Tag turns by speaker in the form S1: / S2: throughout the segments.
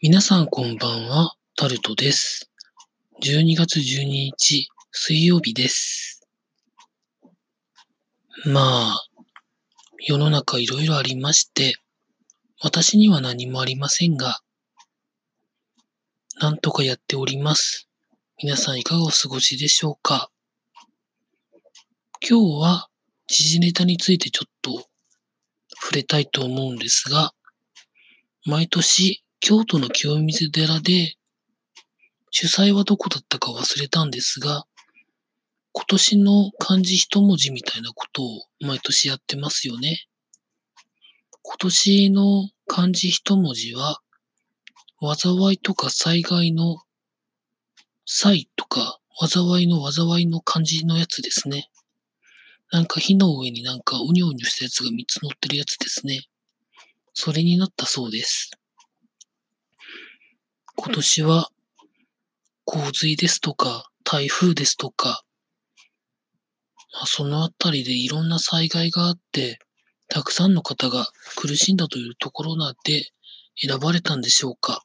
S1: 皆さんこんばんは、タルトです。12月12日、水曜日です。まあ、世の中いろいろありまして、私には何もありませんが、なんとかやっております。皆さんいかがお過ごしでしょうか？今日は時事ネタについてちょっと触れたいと思うんですが、毎年京都の清水寺で主催はどこだったか忘れたんですが、今年の漢字一文字みたいなことを毎年やってますよね。今年の漢字一文字は、災いとか災害の災とか災いの災いの漢字のやつですね。なんか火の上になんかうにょうにょしたやつが3つ乗ってるやつですね。それになったそうです。今年は洪水ですとか台風ですとか、まあ、そのあたりでいろんな災害があって、たくさんの方が苦しんだというところなんで選ばれたんでしょうか。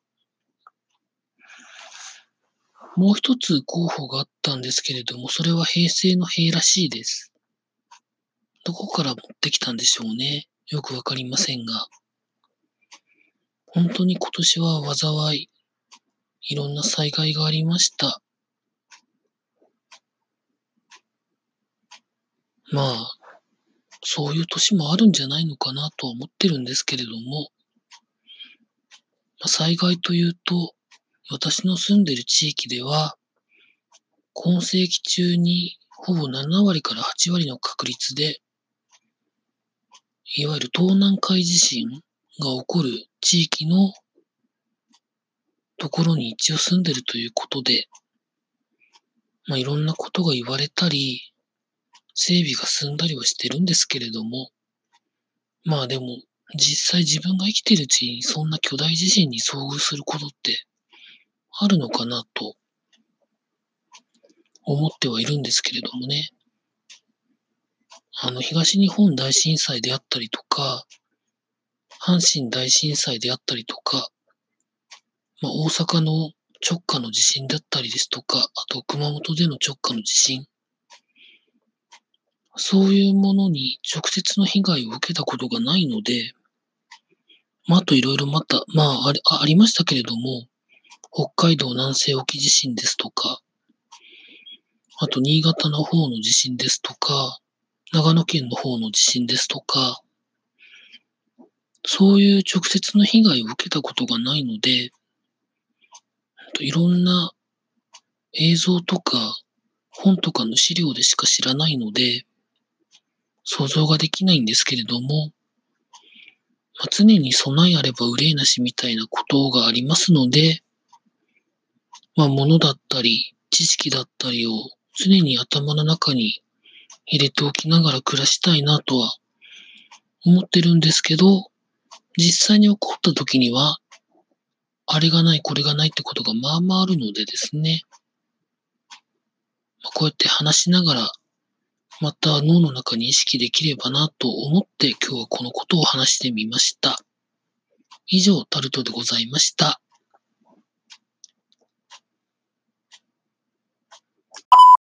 S1: もう一つ候補があったんですけれども、それは平成の平らしいです。どこから持ってきたんでしょうね。よくわかりませんが。本当に今年は災い、いろんな災害がありました。まあ、そういう年もあるんじゃないのかなとは思ってるんですけれども、まあ、災害というと、私の住んでる地域では、今世紀中にほぼ7割から8割の確率で、いわゆる東南海地震が起こる地域のところに一応住んでるということで、まあ、いろんなことが言われたり、整備が進んだりはしてるんですけれども、まあでも、実際自分が生きてるうちにそんな巨大地震に遭遇することってあるのかなと思ってはいるんですけれどもね。あの、東日本大震災であったりとか、阪神大震災であったりとか、まあ、大阪の直下の地震だったりですとか、あと熊本での直下の地震、そういうものに直接の被害を受けたことがないので、まあ、あといろいろまた、まああり、ありましたけれども、北海道南西沖地震ですとか、あと新潟の方の地震ですとか、長野県の方の地震ですとか、そういう直接の被害を受けたことがないので、といろんな映像とか本とかの資料でしか知らないので、想像ができないんですけれども、まあ、常に備えあれば憂いなしみたいなことがありますので、まあ、物だったり、知識だったりを常に頭の中に入れておきながら暮らしたいなとは思ってるんですけど、実際に起こった時には、あれがない、これがないってことがまあまああるのでですね、こうやって話しながら、また脳の中に意識できればなと思って今日はこのことを話してみました。以上、タルトでございました。